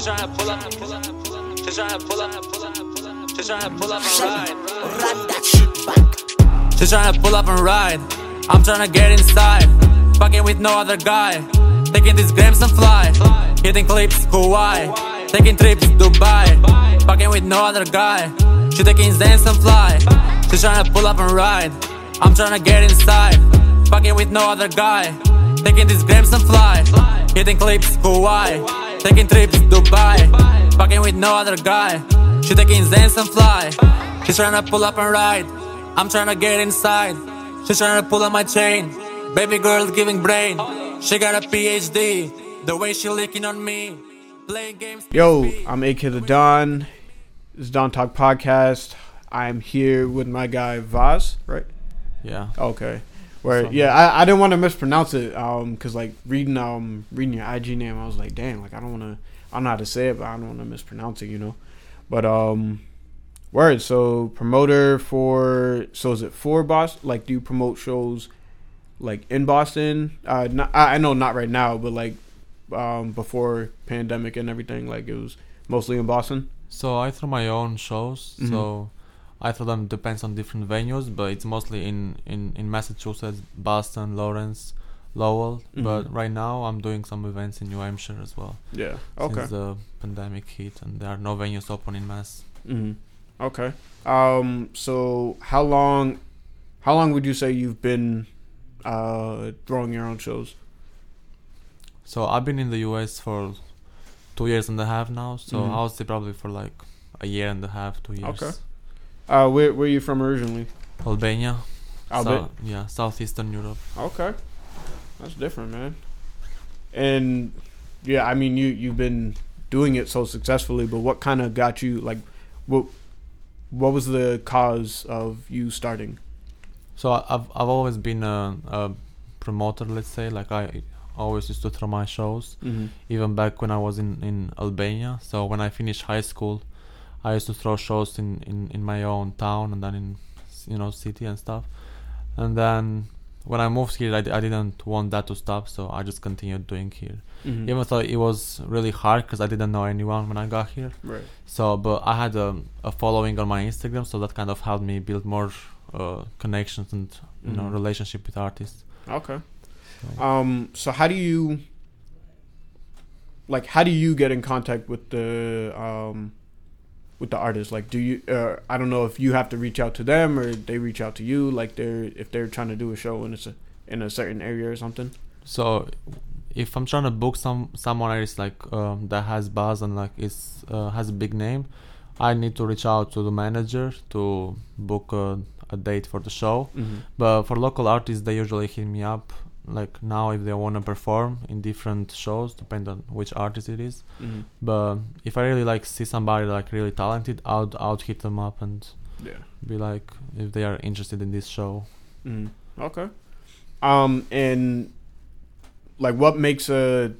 Just trying to pull up, pull up, pull up. Just trying to pull up, pull up, pull up. Just trying to pull up and ride. Run that shit back. Just trying to pull up and ride. I'm trying to get inside. Fucking with no other guy. Taking these grams and fly. Hitting clips, Hawaii. Taking trips, Dubai. Fucking with no other guy. She taking Zans and fly. Just trying to pull up and ride. I'm trying to get inside. Fucking with no other guy. Taking these grams and fly. Hitting clips, Hawaii. Taking trips, to Dubai. Fucking with no other guy. She taking Zans and fly. She's trying to pull up and ride. I'm trying to get inside. She's trying to pull on my chain. Baby girl giving brain. She got a PhD. The way she licking on me. Playing games. Yo, I'm AK the Don. This is Don Talk Podcast. I'm here with my guy Vaz, right? Yeah. Okay. Where Some- yeah, I, I didn't want to mispronounce it, um, cause like reading um reading your IG name, I was like, damn, like I don't want to, I don't know how to say it, but I don't want to mispronounce it, you know. But um, word. So promoter for so is it for Boston? Like, do you promote shows like in Boston? Uh, not, I I know not right now, but like um before pandemic and everything, like it was mostly in Boston. So I throw my own shows. Mhm. So I throw them depends on different venues, but it's mostly in in in Massachusetts, Boston, Lawrence, Lowell. But Mhm. right now I'm doing some events in New Hampshire as well. Yeah. Okay. Since the pandemic hit and there are no venues open in Mass. hmm Okay. Um. So how long? How long would you say you've been uh throwing your own shows? So I've been in the US for two years and a half now. So Mhm. I would say probably for like a year and a half, two years. Okay. Uh, where where you from originally? Albania. Alba- Sou- yeah, southeastern Europe. Okay. That's different, man. And yeah, I mean you you've been doing it so successfully, but what kind of got you like what what was the cause of you starting? So I- I've I've always been a, a promoter, let's say. Like I always used to throw my shows, Mm-hmm. even back when I was in in Albania. So when I finished high school, I used to throw shows in in in my own town and then in you know city and stuff. And then when I moved here, I, d- I didn't want that to stop, so I just continued doing here. Mm-hmm. Even though it was really hard because I didn't know anyone when I got here. Right. So, but I had a, a following on my Instagram, so that kind of helped me build more uh, connections and you know Mhm. relationship with artists. Okay. So- Um. So how do you like? How do you get in contact with the um with the artist? Like, do you? Uh, I don't know if you have to reach out to them or they reach out to you. Like, they're if they're trying to do a show and it's a, in a certain area or something. So, if I'm trying to book some someone else like um, that has buzz and like is uh, has a big name, I need to reach out to the manager to book a, a date for the show. Mm-hmm. But for local artists, they usually hit me up. Like now, if they want to perform in different shows, depend on which artist it is. Mm-hmm. But if I really like see somebody like really talented, i'd I'll hit them up and Yeah. be like if they are interested in this show. Mm. Okay. Um, and like, what makes a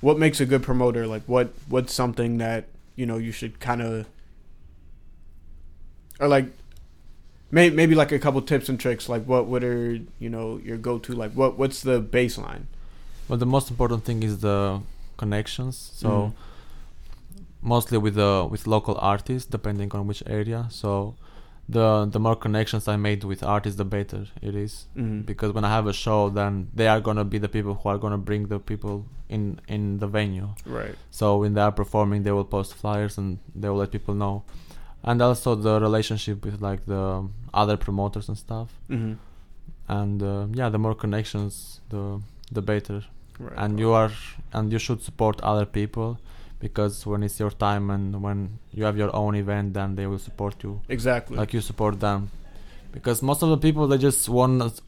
what makes a good promoter? Like, what what's something that you know you should kind of or like may, maybe like a couple tips and tricks. Like, what what are you know your go to? Like, what what's the baseline? But the most important thing is the connections. So Mhm. mostly with the with local artists, depending on which area. So the the more connections I made with artists, the better it is. Mm-hmm. Because when I have a show, then they are gonna be the people who are gonna bring the people in in the venue. Right. So when they are performing, they will post flyers and they will let people know. And also the relationship with like the other promoters and stuff. Mm-hmm. And uh, yeah, the more connections, the the better. Right. And you are and you should support other people because when it's your time and when you have your own event, then they will support you exactly. like you support them. Because most of the people they just want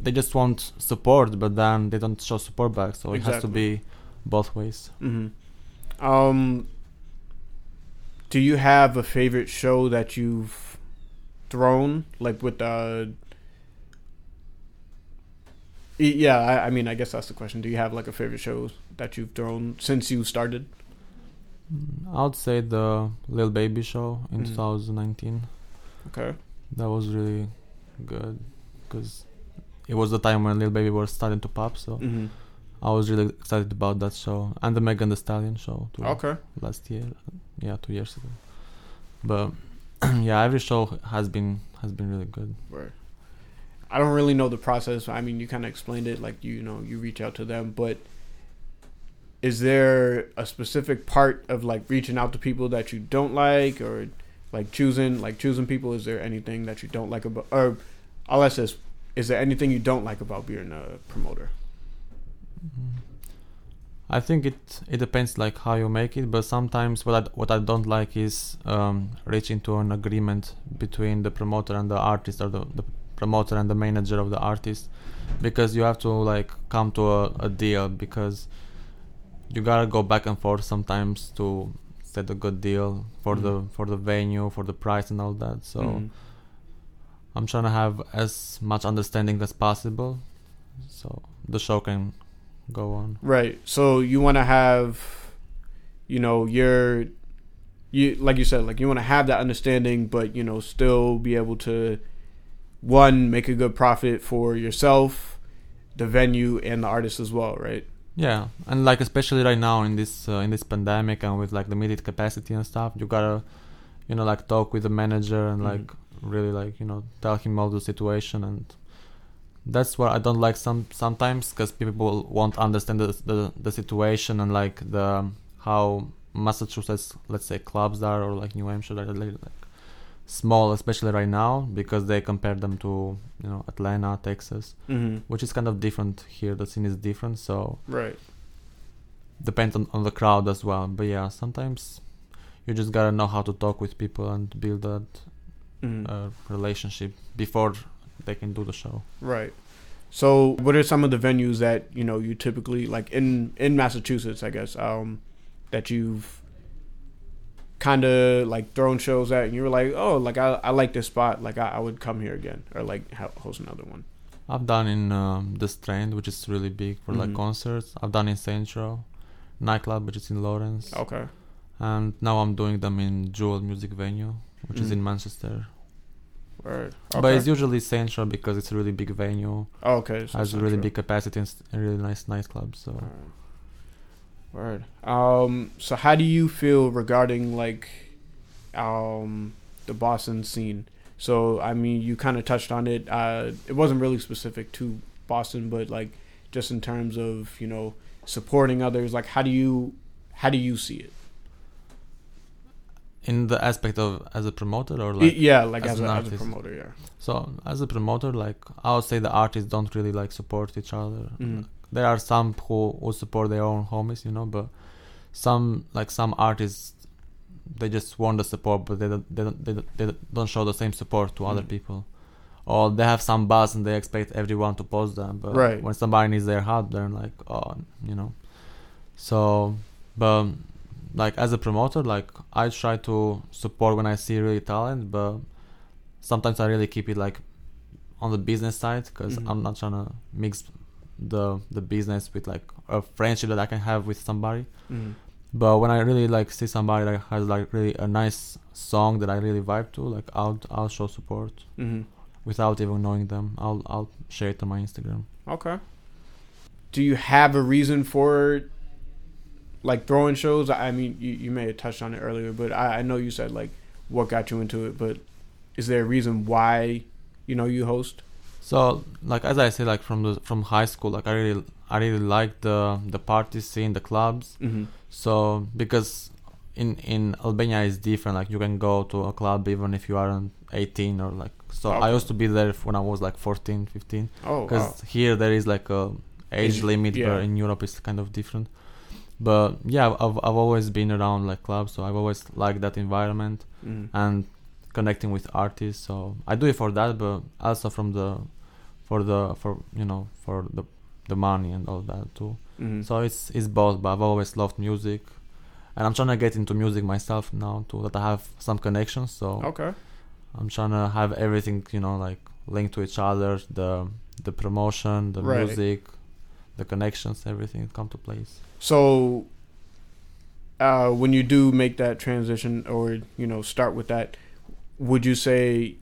they just want support, but then they don't show support back. So it has to be both ways. hmm Um, do you have a favorite show that you've thrown, like with uh? Yeah, I, I mean, I guess that's the question. Do you have like a favorite show that you've thrown since you started? Mm, I would say the Lil Baby show in Mhm. 2019. Okay. That was really good because it was the time when Lil Baby was starting to pop. So hmm I was really excited about that show and the Megan Thee Stallion show too Okay. last year. Yeah, two years ago. But yeah, every show has been has been really good. Right. I don't really know the process. I mean, you kind of explained it, like you know, you reach out to them, but is there a specific part of like reaching out to people that you don't like, or like choosing like choosing people? Is there anything that you don't like about, or I'll ask this: Is there anything you don't like about being a promoter? I think it it depends like how you make it, but sometimes what I what I don't like is um, reaching to an agreement between the promoter and the artist, or the, the promoter and the manager of the artist, because you have to like come to a, a deal because you gotta go back and forth sometimes to set a good deal for the Mhm. for the venue, for the price and all that. So Mhm. I'm trying to have as much understanding as possible, so the show can go on. Right. So you want to have, you know, your, you like you said, like you want to have that understanding, but you know, still be able to, one, make a good profit for yourself, the venue, and the artist as well. Right. Yeah, and like especially right now in this uh, in this pandemic and with like the limited capacity and stuff, you gotta, you know, like talk with the manager and Mhm. like really like you know tell him all the situation and that's what I don't like some sometimes because people won't understand the, the the situation and like the how Massachusetts let's say clubs are or like New Hampshire are like, like small especially right now because they compare them to you know Atlanta Texas Mm-hmm. which is kind of different here the scene is different so Right. depends on, on the crowd as well. But yeah, sometimes you just gotta know how to talk with people and build that Mm-hmm. uh, relationship before they can do the show. Right. So, what are some of the venues that you know you typically like in in Massachusetts? I guess um, that you've kind of like thrown shows at, and you were like, oh, like I, I like this spot, like I, I would come here again, or like host another one. I've done in um, the Strand, which is really big for like Mhm. concerts. I've done in Central nightclub, which is in Lawrence, Okay. and now I'm doing them in Jewel Music Venue, which is Mhm. in Manchester. Right. But it's usually Central because it's a really big venue, oh, okay. So has a really big capacity and really nice nightclub. So Word. Um. So, how do you feel regarding like, um, the Boston scene? So, I mean, you kind of touched on it. Uh, it wasn't really specific to Boston, but like, just in terms of you know supporting others. Like, how do you, how do you see it? In the aspect of as a promoter or like yeah, like as as, an a, as a artist. promoter. Yeah. So as a promoter, like I would say the artists don't really like support each other. Mhm. There are some who, who support their own homies, you know, but some like some artists they just want the support, but they don't they don't, they don't, they don't show the same support to other Mhm. people. Or they have some buzz and they expect everyone to post them, but Right. when somebody needs their help, they're like, oh, you know. So, but like as a promoter, like I try to support when I see really talent, but sometimes I really keep it like on the business side because Mhm. I'm not trying to mix the the business with like a friendship that I can have with somebody. Mhm. But when I really like see somebody that has like really a nice song that I really vibe to, like I'll I'll show support Mhm. without even knowing them. I'll I'll share it on my Instagram. Okay. Do you have a reason for like throwing shows? I mean, you, you may have touched on it earlier, but I, I know you said like what got you into it, but is there a reason why you know you host? So like as I said, like from the from high school, like I really I really like the the party scene, the clubs. Mm-hmm. So because in in Albania is different. Like you can go to a club even if you aren't 18 or like. So I used to be there when I was like 14, 15. Oh, Because wow. here there is like a age Age- limit, yeah. but in Europe it's kind of different. But yeah, I've I've always been around like clubs, so I've always liked that environment Mhm. and connecting with artists. So I do it for that, but also from the for the for you know for the the money and all that too. Mhm. So it's it's both, but I've always loved music, and I'm trying to get into music myself now too. That I have some connections, so okay. I'm trying to have everything you know like linked to each other. The the promotion, the Right. music, the connections, everything come to place. So, uh, when you do make that transition, or you know, start with that, would you say,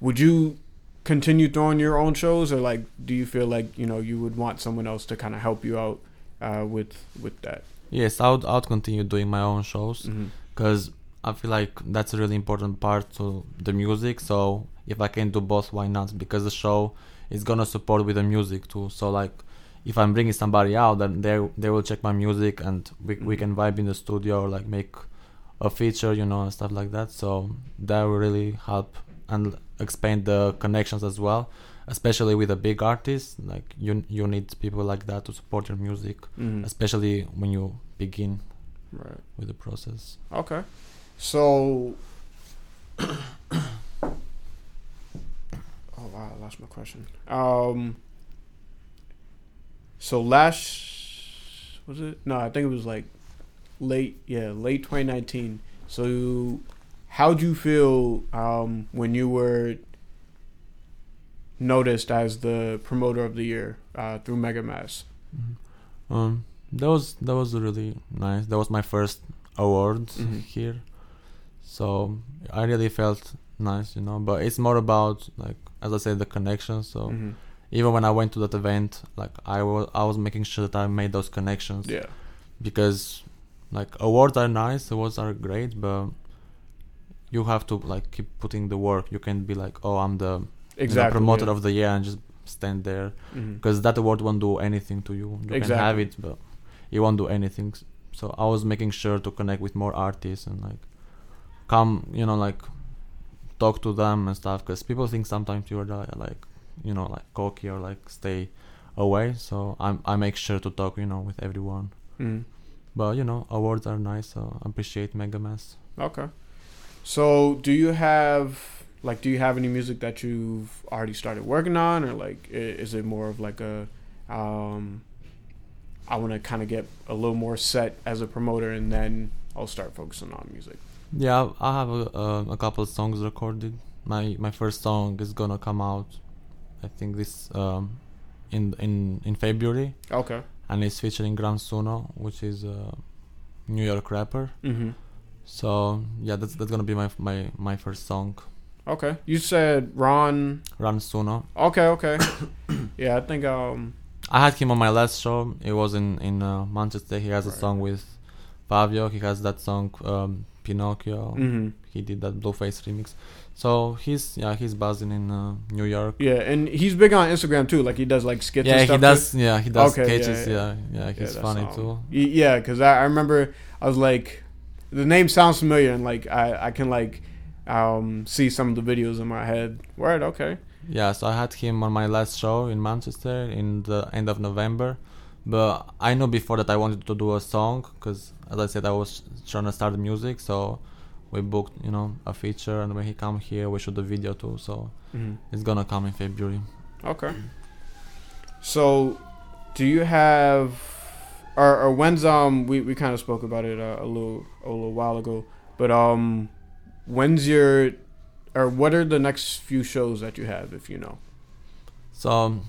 would you continue throwing your own shows, or like, do you feel like you know you would want someone else to kind of help you out uh, with with that? Yes, I would, I would continue doing my own shows Mm-hmm. because I feel like that's a really important part to the music. So if I can do both, why not? Because the show is gonna support with the music too. So like, if I'm bringing somebody out, then they they will check my music and we we Mhm. can vibe in the studio or like make a feature, you know, and stuff like that. So that will really help and expand the connections as well. Especially with a big artist, like you you need people like that to support your music, Mm-hmm. especially when you begin Right. with the process. Okay. So. oh wow, I lost my question. Um. So last was it? No, I think it was like late. Yeah, late 2019. So, how'd you feel um, when you were noticed as the promoter of the year uh, through Mega Mass? Um, that was that was really nice. That was my first award Mhm. here, so I really felt nice, you know. But it's more about like as I said, the connection. So Mhm. Even when I went to that event, like I was I was making sure that I made those connections Yeah. because like awards are nice, awards are great, but you have to like keep putting the work. You can't be like, oh, I'm the, Exactly. promoter yeah. of the year and just stand there mm-hmm. because that award won't do anything to you. You can have it, but it won't do anything. So I was making sure to connect with more artists and like come, you know, like talk to them and stuff. Because people think sometimes you're like, you know, like cocky or like stay away. So I I make sure to talk, you know, with everyone. Mhm. But you know, awards are nice. So I appreciate Megamass. Okay. So, do you have like do you have any music that you've already started working on or like is it more of like a um I want to kind of get a little more set as a promoter and then I'll start focusing on music. Yeah, I have a, uh, a couple of songs recorded. My my first song is gonna come out, I think this um, in in in February, Okay. and it's featuring Ron Suno, which is a New York rapper. Mhm. So yeah, that's that's gonna be my my my first song, Okay. You said Ron Gran Suno. Okay, okay. yeah, I think um I had him on my last show. It was in in uh, Manchester. He has a song with Fivio. He has that song um, Pinocchio. mhm. He did that Blueface remix. So he's yeah he's buzzing in uh, New York. Yeah, and he's big on Instagram too. Like he does like skits. yeah, and he does. Too. Yeah, he does Okay, yeah, sketches. yeah. Yeah, yeah, he's that's, funny too. Yeah, because I, I remember I was like, the name sounds familiar, and like I I can like um see some of the videos in my head. Word, okay. Yeah, so I had him on my last show in Manchester in the end of November. But I know before that I wanted to do a song because, as I said, I was trying to start music. So we booked, you know, a feature, and when he come here, we shoot the video too. So Mhm. it's gonna come in February. Okay. So, do you have, or, or when's um we, we kind of spoke about it uh, a little a little while ago, but um, when's your, or what are the next few shows that you have if you know? So, um,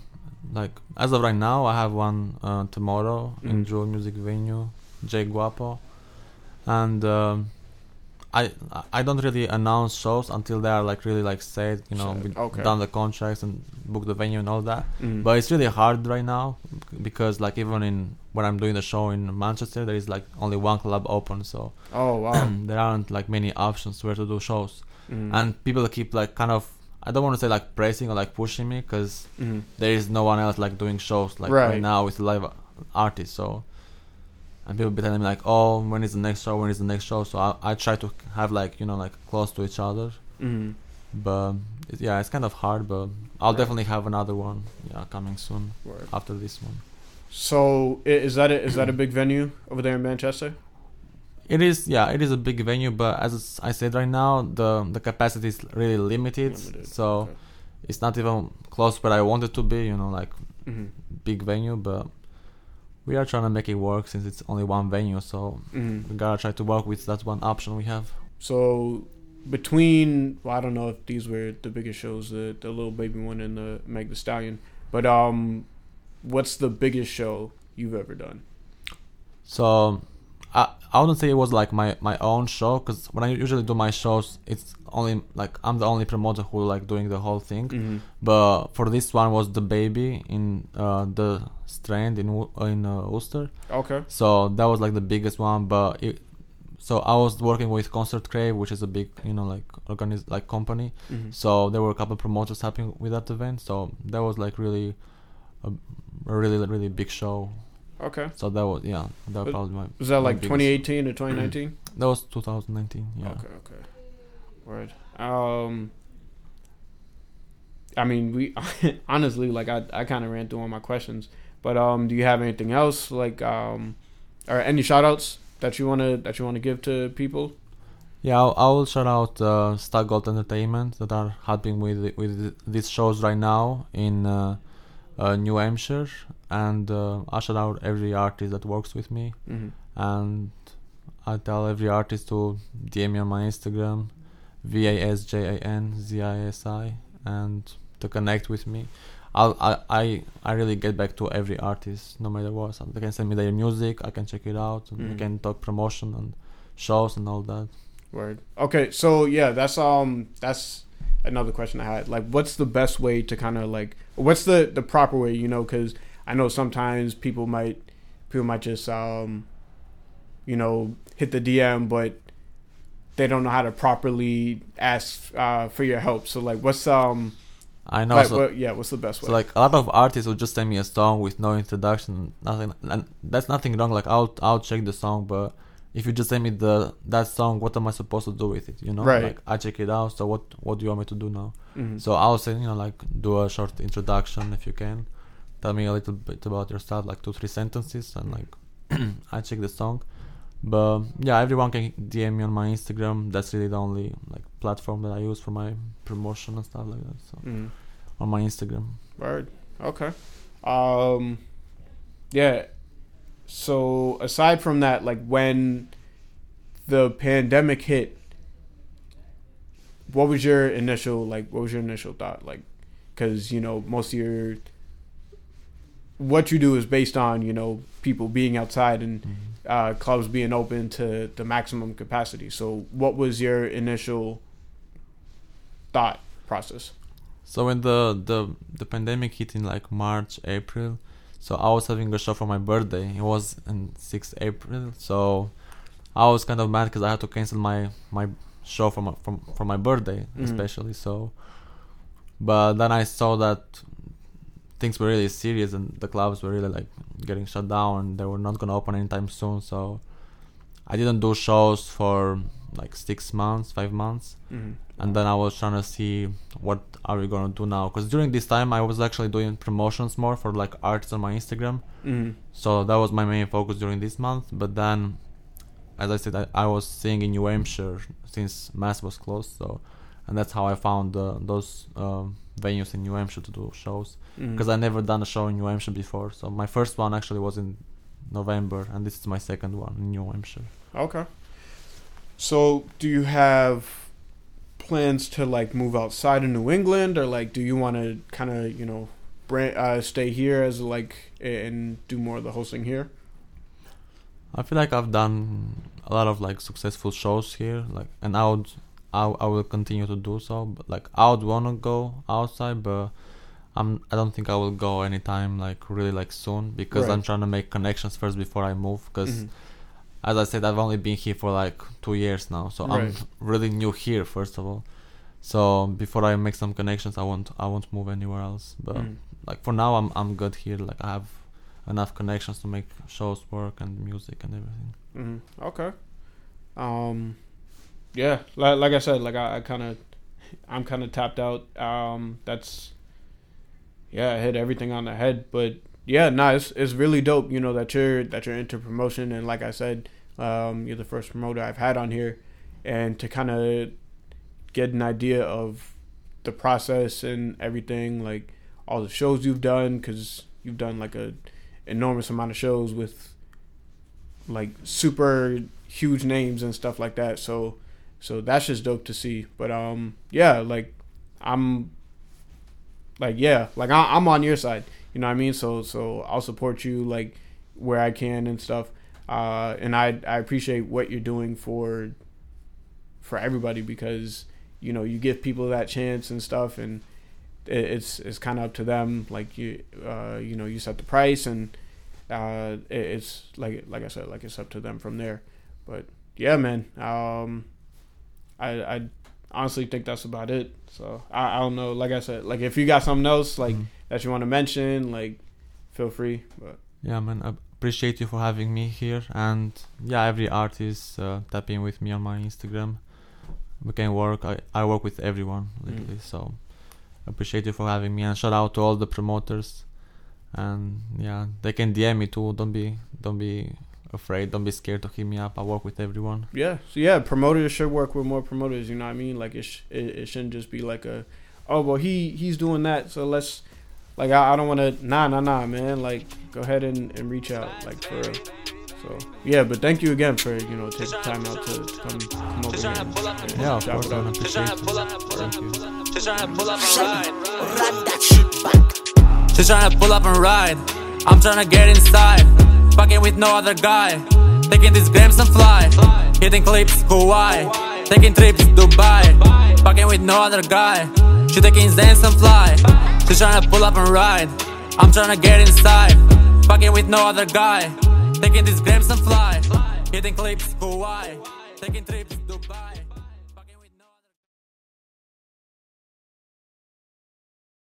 like as of right now, I have one uh, tomorrow in Mhm. Jewel Music Venue, J Guapo, and um, I I don't really announce shows until they are like really like said, You know, we okay. done the contracts and book the venue and all that. Mhm. But it's really hard right now because like even in when I'm doing the show in Manchester, there is like only one club open, so oh wow. there aren't like many options where to do shows, Mhm. and people keep like kind of. I don't want to say like pressing or like pushing me because Mhm. there is no one else like doing shows like right, Right. now with live artists so and people be telling me like oh when is the next show when is the next show so I, I try to have like you know like close to each other Mhm. but it, yeah it's kind of hard but I'll Right. definitely have another one yeah coming soon Word. after this one So is that a, is that a big venue over there in Manchester? it is yeah it is a big venue but as I said right now the the capacity is really limited, Limited, so okay. it's not even close where I want it to be you know like Mhm. big venue but we are trying to make it work since it's only one venue so Mhm. we gotta try to work with that one option we have. So between well, I don't know if these were the biggest shows, the the Lil Baby one and the Meg Thee Stallion, but um, what's the biggest show you've ever done? So, I wouldn't say it was like my my own show because when I usually do my shows, it's only like I'm the only promoter who like doing the whole thing. Mhm. But for this one was the baby in uh, the Strand in Wo- in uh, Worcester. Okay. So that was like the biggest one. But it, so I was working with Concert Crave, which is a big you know like organiz like company. Mhm. So there were a couple promoters helping with that event. So that was like really a, a really really big show. Okay. So that was yeah that was probably my Was that my like 2018 or 2019? That was 2019. Yeah. Okay, okay. Word. Um I mean, we honestly like I I kind of ran through all my questions, but um do you have anything else like um or any shout outs that you want to that you want to give to people? Yeah, I'll, I will shout out uh, Star Gold Entertainment that are helping with with these shows right now in uh, uh, New Hampshire, and uh, I shout out every artist that works with me, Mhm. and I tell every artist to DM me on my Instagram, V A S J A N Z I S I, and to connect with me. I'll, I I I really get back to every artist, no matter what. So they can send me their music, I can check it out, and we Mhm. can talk promotion and shows and all that. Word. Okay, so yeah, that's um that's another question I had. Like what's the best way to kind of like what's the the proper way, you know, cuz I know sometimes people might people might just um you know, hit the DM but they don't know how to properly ask uh for your help. So like what's um I know. like, so, what, yeah, what's the best way? so like a lot of artists will just send me a song with no introduction, nothing, and that's nothing wrong. Like I'll I'll check the song, but if you just send me the that song, what am I supposed to do with it? You know, Right. Like I check it out. So what what do you want me to do now? Mhm. So I'll say you know like do a short introduction if you can. Tell me a little bit about yourself, like two three sentences, and like I check the song. But yeah, everyone can DM me on my Instagram. That's really the only like platform that I use for my promotion and stuff like that. So Mhm. on my Instagram. Right. Okay. Um yeah. So aside from that, like when the pandemic hit, what was your initial like what was your initial thought like cuz you know most of your what you do is based on, you know, people being outside and uh, clubs being open to the maximum capacity. So what was your initial thought process? So when the the the pandemic hit in like March, April, so I was having a show for my birthday. It was in 6th April, so I was kind of mad because I had to cancel my my show for my from for my birthday, Mhm. especially. So, but then I saw that things were really serious and the clubs were really like getting shut down and they were not gonna open anytime soon. So I didn't do shows for like six months, five months Mm-hmm. And then I was trying to see what are we gonna do now. Because during this time I was actually doing promotions more for like artists on my Instagram, Mm-hmm. so that was my main focus during this month. But then, as I said, I, I was staying in New Hampshire since Mass was closed, so and that's how I found uh, those um, venues in New Hampshire to do shows. Mm-hmm. Because I never done a show in New Hampshire before, so my first one actually was in November, and this is my second one in New Hampshire. Okay. So, do you have plans to like move outside of New England, or like, do you want to kind of you know, brand, uh, stay here as like and do more of the hosting here? I feel like I've done a lot of like successful shows here, like, and I would, I, I will continue to do so. But like, I would wanna go outside, but I'm, I don't think I will go anytime like really like soon because Right. I'm trying to make connections first before I move. Because Mhm. As I said, I've only been here for like two years now, so I'm really new here first of all. So before I make some connections, I won't, I won't move anywhere else. But Mhm. like for now, I'm, I'm good here. Like I have enough connections to make shows work and music and everything. Mm-hmm. Okay. Um, yeah, like, like I said, like I, I kind of, I'm kind of tapped out. Um, that's, yeah, I hit everything on the head. But yeah, no, it's it's really dope. You know that you're that you're into promotion, and like I said, um, you're the first promoter I've had on here, and to kind of get an idea of the process and everything, like all the shows you've done, because you've done like a enormous amount of shows with like super huge names and stuff like that. So so that's just dope to see. But um yeah, like I'm like yeah, like I, I'm on your side. You know what I mean? So so I'll support you like where I can and stuff. uh, and I I appreciate what you're doing for for everybody because you know you give people that chance and stuff, and it, it's it's kind of up to them. Like you uh, you know you set the price, and uh, it, it's like like I said, like it's up to them from there. But yeah, man, um, I I honestly think that's about it. So I, I don't know. Like I said, like if you got something else like Mm. that you want to mention, like feel free. But Yeah, man. I appreciate you for having me here, and yeah, every artist uh, tapping with me on my Instagram. We can work. I, I work with everyone literally, so appreciate you for having me, and shout out to all the promoters. And yeah, they can DM me too. Don't be don't be afraid. Don't be scared to hit me up. I work with everyone. yeah, so yeah, promoters should work with more promoters. You know what I mean? Like it sh- it, it shouldn't just be like a, oh well he he's doing that, so let's like I, I don't want to nah nah nah man. Like go ahead and, and reach out like for real. So yeah, but thank you again for you know taking time out to, to come come over here. And, and Yeah, of course, with man. us. Appreciate it. Thank you. She's trying to pull up and Shelly, ride. run that shit back. She's trying to pull up and ride. I'm trying to get inside. Fucking with no other guy. Taking these grams and fly. Hitting clips, Hawaii. Taking trips, Dubai. Fucking with no other guy. She taking Zans and fly. Trying to pull up and ride. I'm trying to get inside. Fucking with no other guy. Taking these grams and fly. Hitting clips, Hawaii. Taking trips, Dubai.